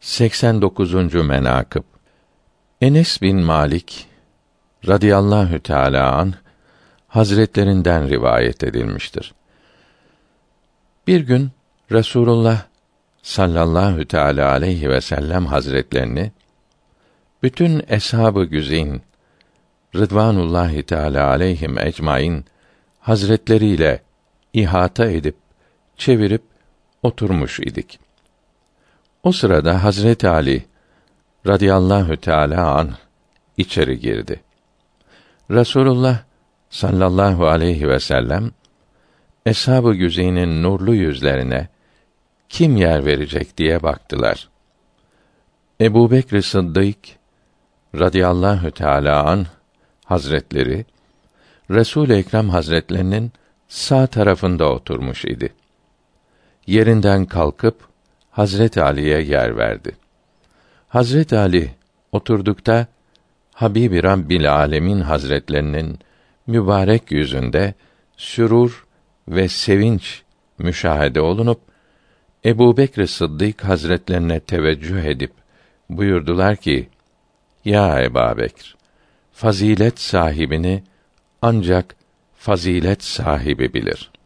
89. menakıb Enes bin Malik radıyallahu teala an hazretlerinden rivayet edilmiştir. Bir gün Resulullah sallallahu teala aleyhi ve sellem hazretlerini bütün eshab-ı güzin Rıdvanullahi Teala aleyhim ecmaîn hazretleriyle ihata edip çevirip oturmuş idik. O sırada Hazret Ali radıyallahu teala an içeri girdi. Resulullah sallallahu aleyhi ve sellem eshab-ı güzeynin nurlu yüzlerine kim yer verecek diye baktılar. Ebu Bekr Sıddık radıyallahu teala an hazretleri Resul Ekrem Hazretlerinin sağ tarafında oturmuş idi. Yerinden kalkıp Hazret Ali'ye yer verdi. Hazret Ali oturdukta Habibi Rabbil Alemin Hazretlerinin mübarek yüzünde sürur ve sevinç müşahede olunup Ebu Bekr Sıddık Hazretlerine teveccüh edip buyurdular ki: Ya Ebu Bekr, fazilet sahibini ancak fazilet sahibi bilir.''